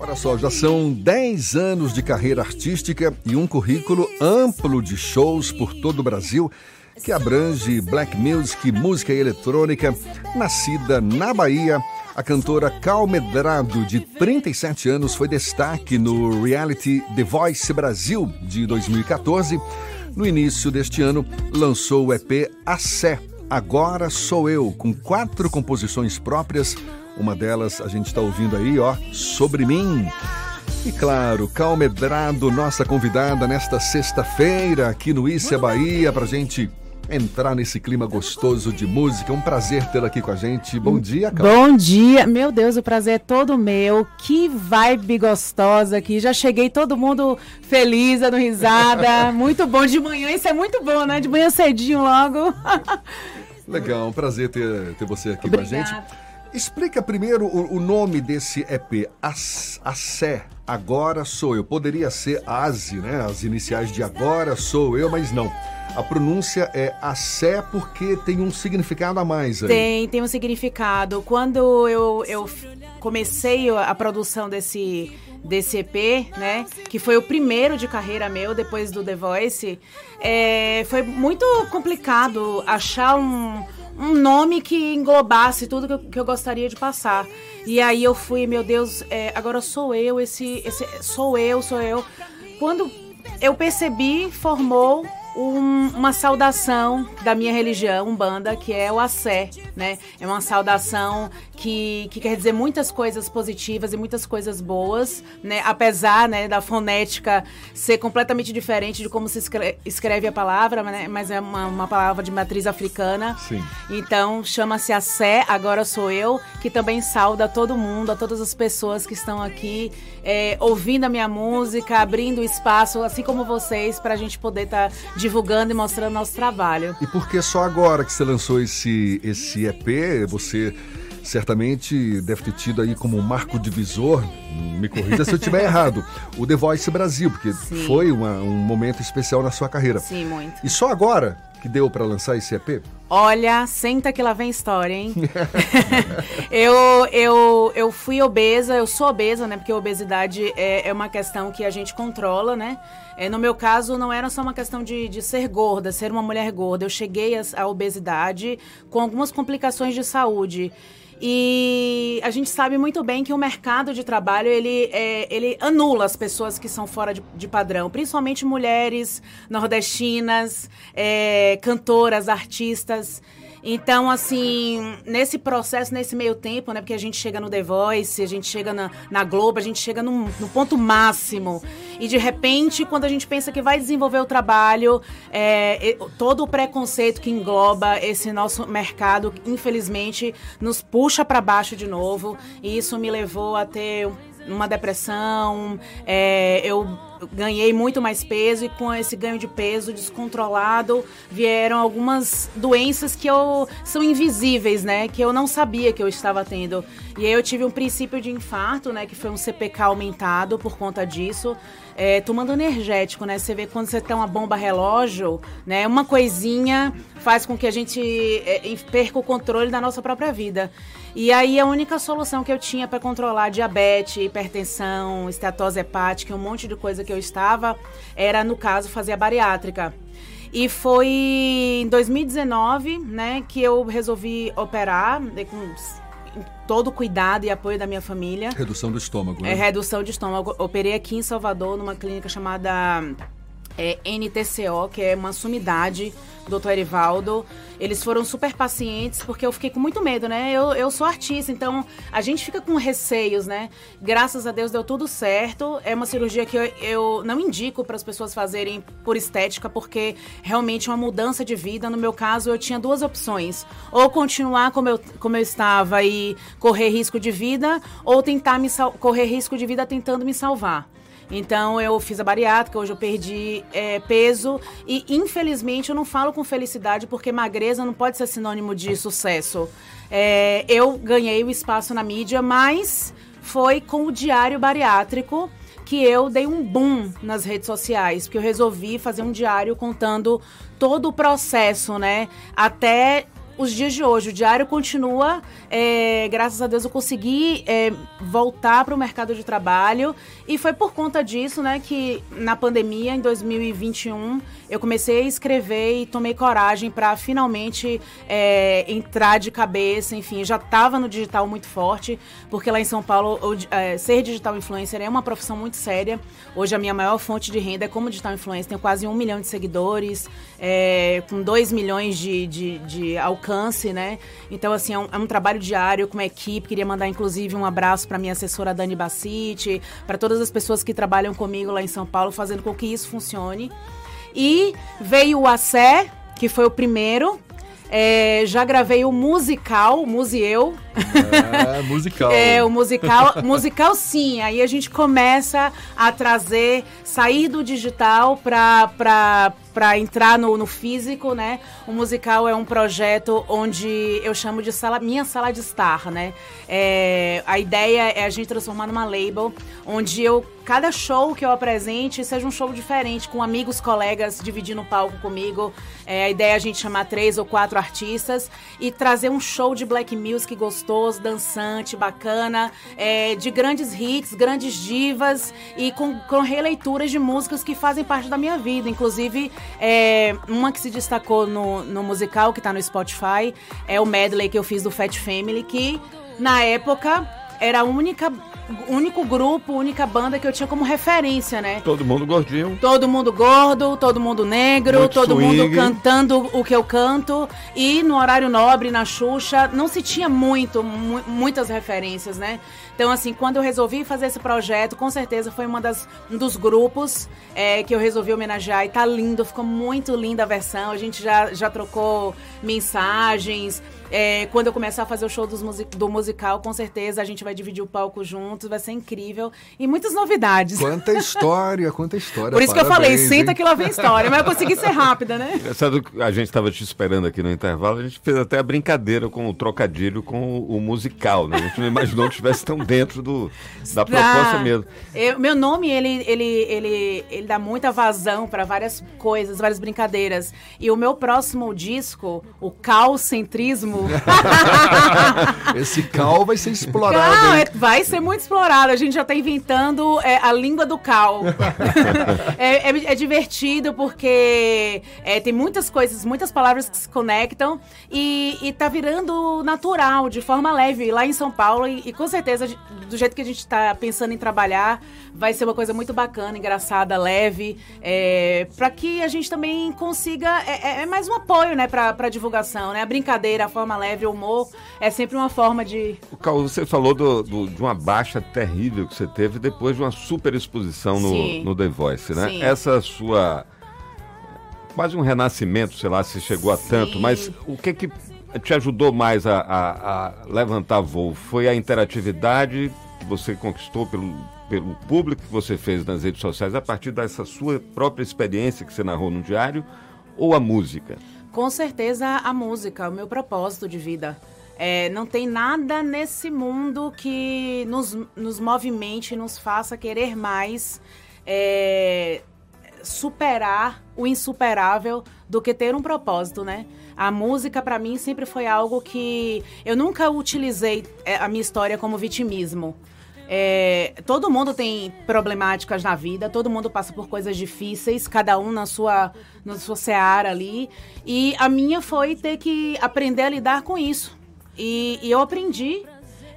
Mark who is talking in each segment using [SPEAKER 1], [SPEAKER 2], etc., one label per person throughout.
[SPEAKER 1] Olha só, já são 10 anos de carreira artística e um currículo amplo de shows por todo o Brasil que abrange black music, música eletrônica. Nascida na Bahia, a cantora Cal Medrado, de 37 anos, foi destaque no reality The Voice Brasil de 2014. No início deste ano, lançou o EP A Sé, Agora Sou Eu, com quatro composições próprias uma delas a gente está ouvindo aí, ó, Sobre Mim. E claro, Calmedrado, nossa convidada nesta sexta-feira aqui no Issa Bahia, pra gente entrar nesse clima gostoso de música. Um prazer tê-la aqui com a gente. Bom dia,
[SPEAKER 2] Cal. Bom dia. Meu Deus, o prazer é todo meu. Que vibe gostosa aqui. Já cheguei todo mundo feliz, dando risada. muito bom de manhã. Isso é muito bom, né? De manhã cedinho logo.
[SPEAKER 1] Legal, um prazer ter, ter você aqui Obrigada. com a gente. Explica primeiro o, o nome desse EP, Sé, Agora Sou Eu. Poderia ser ASE, né? As iniciais de Agora Sou Eu, mas não. A pronúncia é Sé porque tem um significado a mais aí.
[SPEAKER 2] Tem, tem um significado. Quando eu, eu comecei a produção desse, desse EP, né? Que foi o primeiro de carreira meu depois do The Voice. É, foi muito complicado achar um um nome que englobasse tudo que eu, que eu, gostaria de passar. E aí eu fui, meu Deus, é, agora sou eu, esse, esse. Sou eu, sou eu. Quando eu percebi, formou um, uma saudação da minha religião, Umbanda, que é o Assé, né? É uma saudação que, que quer dizer muitas coisas positivas e muitas coisas boas, né? Apesar né, da fonética ser completamente diferente de como se escreve, escreve a palavra, né? mas é uma, uma, palavra de matriz africana.
[SPEAKER 1] Sim.
[SPEAKER 2] Então chama-se Assé, agora sou eu, que também sauda todo mundo, a todas as pessoas que estão aqui é, ouvindo a minha música, abrindo espaço, assim como vocês, para a gente poder estar tá divulgando e mostrando nosso trabalho.
[SPEAKER 1] E por que só agora que você lançou esse, esse EP, você certamente deve ter tido aí como marco divisor, me corrija se eu estiver errado, o The Voice Brasil, porque Sim. foi uma, um momento especial na sua carreira.
[SPEAKER 2] Sim, muito.
[SPEAKER 1] E só agora que deu para lançar esse EP?
[SPEAKER 2] Olha, senta que lá vem história, hein? eu, eu, eu fui obesa, eu sou obesa, né? Porque obesidade é, é uma questão que a gente controla, né? É, no meu caso, não era só uma questão de, de ser gorda, ser uma mulher gorda. Eu cheguei à obesidade com algumas complicações de saúde. E a gente sabe muito bem que o mercado de trabalho ele, é, ele anula as pessoas que são fora de, de padrão, principalmente mulheres nordestinas, é, cantoras, artistas. Então, assim, nesse processo, nesse meio tempo, né? Porque a gente chega no The Voice, a gente chega na, na Globo, a gente chega no, ponto máximo. E de repente, quando a gente pensa que vai desenvolver o trabalho, é, todo o preconceito que engloba esse nosso mercado, infelizmente, nos puxa para baixo de novo. E isso me levou a ter uma depressão, é, eu ganhei muito mais peso e com esse ganho de peso descontrolado vieram algumas doenças que eu são invisíveis, né? Que eu não sabia que eu estava tendo. E aí eu tive um princípio de infarto, né? Que foi um CPK aumentado por conta disso. É, tomando energético, né? Você vê quando você tem uma bomba relógio, né? Uma coisinha faz com que a gente é, perca o controle da nossa própria vida. E aí a única solução que eu tinha para controlar diabetes, hipertensão, esteatose hepática, um monte de coisa que eu estava, era no caso fazer a bariátrica. E foi em 2019, né, que eu resolvi operar né, com todo o cuidado e apoio da minha família.
[SPEAKER 1] Redução do estômago, né?
[SPEAKER 2] É, redução de estômago. Operei aqui em Salvador, numa clínica chamada é, NTCO, que é uma sumidade doutor Erivaldo. Eles foram super pacientes, porque eu fiquei com muito medo, né? Eu, eu sou artista, então a gente fica com receios, né? Graças a Deus deu tudo certo. É uma cirurgia que eu, eu não indico para as pessoas fazerem por estética, porque realmente é uma mudança de vida. No meu caso, eu tinha duas opções: ou continuar como eu, como eu estava e correr risco de vida, ou tentar me correr risco de vida tentando me salvar. Então eu fiz a bariátrica, hoje eu perdi é, peso e infelizmente eu não falo com felicidade porque magreza não pode ser sinônimo de sucesso. É, eu ganhei o espaço na mídia, mas foi com o diário bariátrico que eu dei um boom nas redes sociais, porque eu resolvi fazer um diário contando todo o processo, né? Até os dias de hoje. O diário continua, é, graças a Deus eu consegui é, voltar para o mercado de trabalho e foi por conta disso, né, que na pandemia, em 2021, eu comecei a escrever e tomei coragem para finalmente é, entrar de cabeça, enfim, já estava no digital muito forte, porque lá em São Paulo é, ser digital influencer é uma profissão muito séria. Hoje a minha maior fonte de renda é como digital influencer, tenho quase um milhão de seguidores, é, com dois milhões de, de, de alcance né? Então, assim, é um, é um, trabalho diário com uma equipe. Queria mandar, inclusive, um abraço para minha assessora Dani Bassiti, para todas as pessoas que trabalham comigo lá em São Paulo, fazendo com que isso funcione. E veio o Acé, que foi o primeiro, é, já gravei o musical, Museu.
[SPEAKER 1] É, musical.
[SPEAKER 2] é, o musical. musical, sim. Aí a gente começa a trazer, sair do digital para para entrar no, no, físico, né? O musical é um projeto onde eu chamo de sala, minha sala de estar, né? É, a ideia é a gente transformar numa label onde eu cada show que eu apresente seja um show diferente, com amigos, colegas dividindo o palco comigo. É, a ideia é a gente chamar três ou quatro artistas e trazer um show de black music gostoso, dançante, bacana, é, de grandes hits, grandes divas e com, com releituras de músicas que fazem parte da minha vida. Inclusive, é, uma que se destacou no, no musical, que está no Spotify, é o medley que eu fiz do Fat Family, que na época era a única único grupo, única banda que eu tinha como referência, né?
[SPEAKER 1] Todo mundo gordinho.
[SPEAKER 2] Todo mundo gordo, todo mundo negro, Muito todo swing. mundo cantando o que eu canto. E no horário nobre, na Xuxa, não se tinha muito, mu muitas referências, né? Então, assim, quando eu resolvi fazer esse projeto, com certeza foi uma das, um dos grupos é, que eu resolvi homenagear. E tá lindo, ficou muito linda a versão. A gente já, já trocou mensagens. É, quando eu começar a fazer o show music do musical, com certeza a gente vai dividir o palco juntos, vai ser incrível. E muitas novidades.
[SPEAKER 1] Quanta história, quanta história.
[SPEAKER 2] Por isso Parabéns, que eu falei, senta que lá vem história, mas eu consegui ser rápida, né?
[SPEAKER 3] Engraçado, a gente estava te esperando aqui no intervalo, a gente fez até a brincadeira com o trocadilho com o, o musical, né? A gente não imaginou que estivesse tão dentro do, da proposta ah, mesmo.
[SPEAKER 2] Eu, meu nome, ele, ele, ele, ele dá muita vazão para várias coisas, várias brincadeiras. E o meu próximo disco, o Calcentrismo,
[SPEAKER 1] Esse cal vai ser explorado.
[SPEAKER 2] É, vai ser muito explorado. A gente já está inventando é, a língua do cal. é, é, é, divertido porque é, tem muitas coisas, muitas palavras que se conectam e, está virando natural, de forma leve, lá em São Paulo. E, e com certeza, do jeito que a gente está pensando em trabalhar, vai ser uma coisa muito bacana, engraçada, leve, é, para que a gente também consiga. É, é, mais um apoio, né, para a divulgação, né? A brincadeira, a forma forma leve, o humor é sempre uma forma de.
[SPEAKER 3] O Cal, você falou do, do, de uma baixa terrível que você teve depois de uma super exposição no, no The Voice, né? Sim. Essa sua. Quase um renascimento, sei lá se chegou Sim. a tanto, mas o que que te ajudou mais a, a, a levantar voo? Foi a interatividade que você conquistou pelo, pelo público que você fez nas redes sociais a partir dessa sua própria experiência que você narrou no diário ou a música?
[SPEAKER 2] Com certeza a música, o meu propósito de vida. É, não tem nada nesse mundo que nos, nos movimente, nos faça querer mais, é, superar o insuperável do que ter um propósito, né? A música para mim sempre foi algo que eu nunca utilizei é, a minha história como vitimismo. É, todo mundo tem problemáticas na vida, todo mundo passa por coisas difíceis, cada um na sua, na sua seara ali. E a minha foi ter que aprender a lidar com isso. E, e eu aprendi.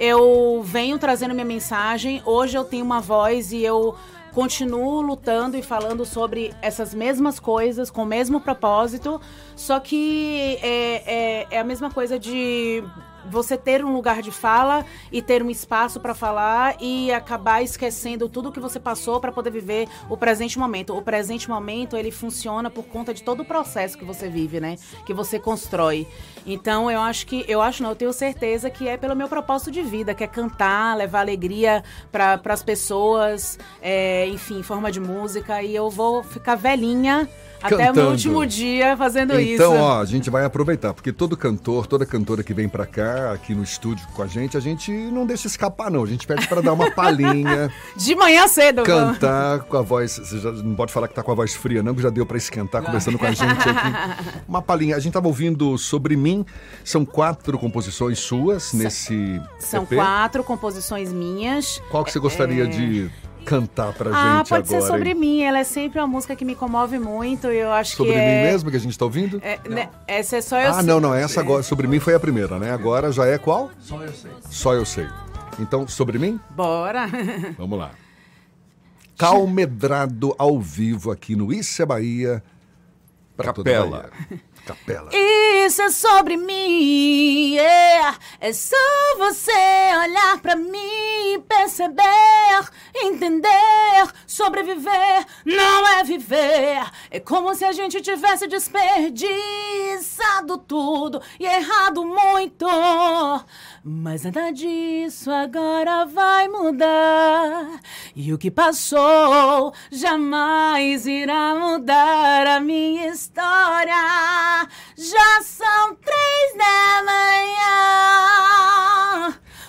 [SPEAKER 2] Eu venho trazendo minha mensagem. Hoje eu tenho uma voz e eu continuo lutando e falando sobre essas mesmas coisas, com o mesmo propósito, só que é, é, é a mesma coisa de você ter um lugar de fala e ter um espaço para falar e acabar esquecendo tudo que você passou para poder viver o presente momento. O presente momento ele funciona por conta de todo o processo que você vive, né? Que você constrói. Então eu acho que eu acho não, eu tenho certeza que é pelo meu propósito de vida, que é cantar, levar alegria para as pessoas, é, enfim, em forma de música e eu vou ficar velhinha até o último dia fazendo
[SPEAKER 1] então,
[SPEAKER 2] isso.
[SPEAKER 1] Então, ó, a gente vai aproveitar, porque todo cantor, toda cantora que vem para cá aqui no estúdio com a gente, a gente não deixa escapar, não. A gente pede para dar uma palhinha.
[SPEAKER 2] De manhã cedo,
[SPEAKER 1] Cantar com a voz. Você já não pode falar que tá com a voz fria, não, que já deu para esquentar conversando com a gente aqui. Uma palhinha. A gente tava ouvindo Sobre Mim. São quatro composições suas nesse.
[SPEAKER 2] São EP. quatro composições minhas.
[SPEAKER 1] Qual que você gostaria é... de cantar pra ah,
[SPEAKER 2] gente pode ser sobre hein? mim. Ela é sempre uma música que me comove muito. Eu acho
[SPEAKER 1] sobre
[SPEAKER 2] que
[SPEAKER 1] mim
[SPEAKER 2] é...
[SPEAKER 1] mesmo que a gente tá ouvindo?
[SPEAKER 2] É, né, essa é só eu
[SPEAKER 1] ah, sei. Ah, não, não. Essa agora, sobre mim foi a primeira, né? Agora já é qual?
[SPEAKER 4] Só eu sei.
[SPEAKER 1] Só eu sei. Então, sobre mim?
[SPEAKER 2] Bora.
[SPEAKER 1] Vamos lá. Calmedrado ao vivo aqui no Isso é Bahia.
[SPEAKER 3] Capela.
[SPEAKER 1] Capela.
[SPEAKER 2] Isso é sobre mim, yeah. é só você olhar pra mim, perceber, entender, sobreviver, não é viver. É como se a gente tivesse desperdiçado tudo e errado muito. Mas nada disso agora vai mudar. E o que passou jamais irá mudar a minha história. Já são três da manhã.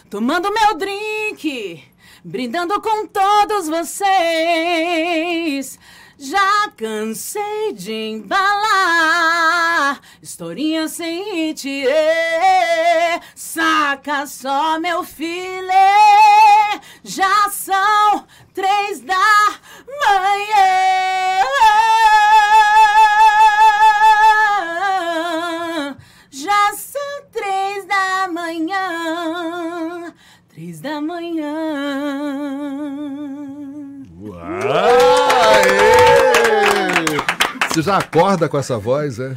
[SPEAKER 2] Tomando meu drink, brindando com todos vocês. Já cansei de embalar historinha sem hit. Saca só, meu filho. Já são três da manhã.
[SPEAKER 1] Uau! Você já acorda com essa voz, é?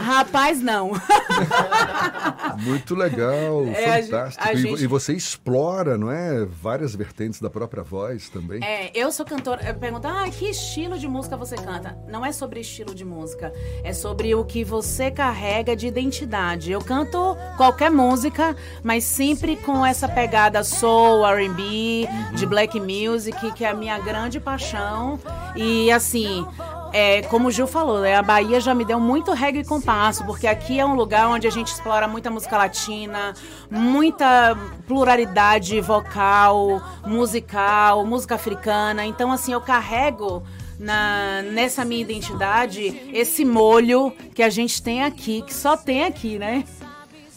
[SPEAKER 2] Rapaz, não.
[SPEAKER 1] Muito legal, é, fantástico. A gente, a e, você explora, não é? Várias vertentes da própria voz também.
[SPEAKER 2] É, eu sou cantora. Eu pergunto, ah, que estilo de música você canta? Não é sobre estilo de música, é sobre o que você carrega de identidade. Eu canto qualquer música, mas sempre com essa pegada soul, R&B, uhum. de black music, que é a minha grande paixão. E assim, é, como o Gil falou, né, a Bahia já me deu muito reggae e compasso, porque aqui é um lugar onde a gente explora muita música latina, muita pluralidade vocal, musical, música africana. Então, assim, eu carrego na, nessa minha identidade esse molho que a gente tem aqui, que só tem aqui, né?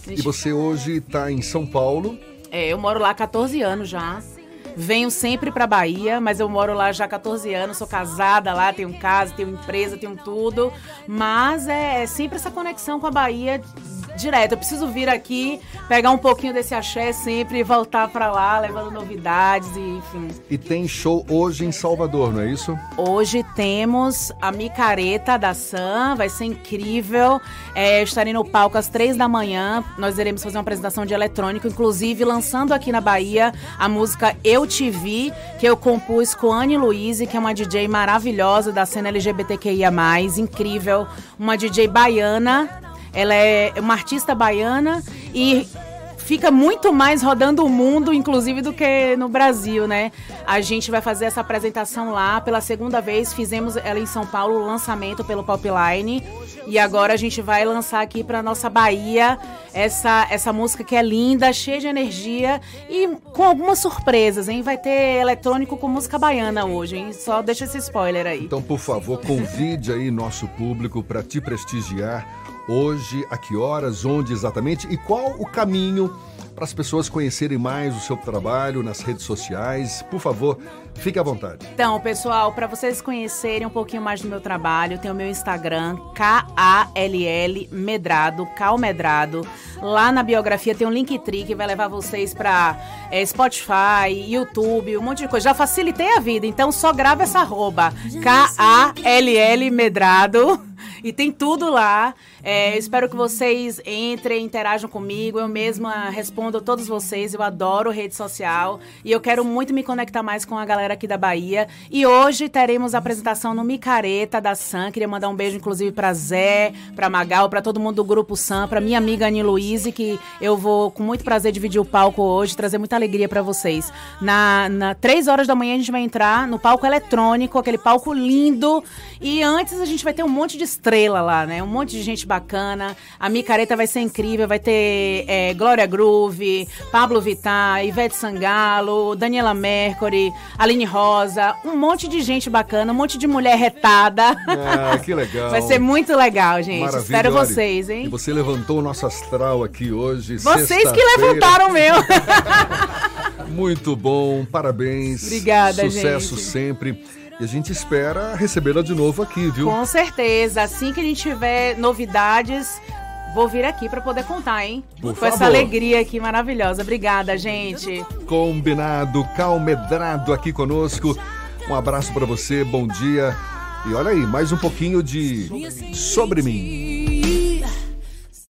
[SPEAKER 1] E você hoje está em São Paulo?
[SPEAKER 2] É, eu moro lá há 14 anos já. Venho sempre pra Bahia, mas eu moro lá já há 14 anos, sou casada lá, tenho casa, tenho empresa, tenho tudo. Mas é, é sempre essa conexão com a Bahia direto. Eu preciso vir aqui, pegar um pouquinho desse axé sempre e voltar para lá, levando novidades e enfim.
[SPEAKER 1] E tem show hoje em Salvador, não é isso?
[SPEAKER 2] Hoje temos a Micareta da Sam, vai ser incrível. É, eu estarei no palco às três da manhã. Nós iremos fazer uma apresentação de eletrônico, inclusive lançando aqui na Bahia a música Eu Te Vi, que eu compus com Anne Louise, que é uma DJ maravilhosa da cena LGBTQIA, incrível. Uma DJ baiana ela é uma artista baiana e fica muito mais rodando o mundo, inclusive, do que no Brasil, né? A gente vai fazer essa apresentação lá pela segunda vez. Fizemos ela em São Paulo, o lançamento pelo Popline. E agora a gente vai lançar aqui para nossa Bahia essa, essa música que é linda, cheia de energia e com algumas surpresas, hein? Vai ter eletrônico com música baiana hoje, hein? Só deixa esse spoiler aí.
[SPEAKER 1] Então, por favor, convide aí nosso público para te prestigiar hoje, a que horas, onde exatamente e qual o caminho para as pessoas conhecerem mais o seu trabalho nas redes sociais. Por favor, fique à vontade.
[SPEAKER 2] Então, pessoal, para vocês conhecerem um pouquinho mais do meu trabalho, tem o meu Instagram, K-A-L-L Medrado, Cal Medrado. Lá na biografia tem um Linktree que vai levar vocês para é, Spotify, YouTube, um monte de coisa. Já facilitei a vida, então só grava essa arroba, K-A-L-L Medrado. E tem tudo lá. É, espero que vocês entrem, interajam comigo. Eu mesma respondo a todos vocês. Eu adoro rede social e eu quero muito me conectar mais com a galera aqui da Bahia. E hoje teremos a apresentação no Micareta da Sam. Queria mandar um beijo, inclusive, para Zé, para Magal, para todo mundo do Grupo Sam, para minha amiga Ani Luiz, que eu vou com muito prazer dividir o palco hoje, trazer muita alegria para vocês. Na, na três horas da manhã a gente vai entrar no palco eletrônico, aquele palco lindo. E antes a gente vai ter um monte de estrelas estrela lá, né? Um monte de gente bacana. A micareta vai ser incrível, vai ter é, Glória Groove, Pablo Vittar, Ivete Sangalo, Daniela Mercury, Aline Rosa, um monte de gente bacana, um monte de mulher retada.
[SPEAKER 1] Ah, que legal.
[SPEAKER 2] Vai ser muito legal, gente. Maravilha. Espero vocês, hein?
[SPEAKER 1] E você levantou o nosso astral aqui hoje.
[SPEAKER 2] Vocês que levantaram o meu.
[SPEAKER 1] muito bom, parabéns.
[SPEAKER 2] Obrigada,
[SPEAKER 1] Sucesso
[SPEAKER 2] gente.
[SPEAKER 1] sempre. E a gente espera recebê-la de novo aqui, viu?
[SPEAKER 2] Com certeza. Assim que a gente tiver novidades, vou vir aqui para poder contar, hein?
[SPEAKER 1] Por
[SPEAKER 2] Com
[SPEAKER 1] favor.
[SPEAKER 2] essa alegria aqui maravilhosa. Obrigada, gente.
[SPEAKER 1] Combinado, calmedrado aqui conosco. Um abraço para você, bom dia. E olha aí, mais um pouquinho de Sobre Mim.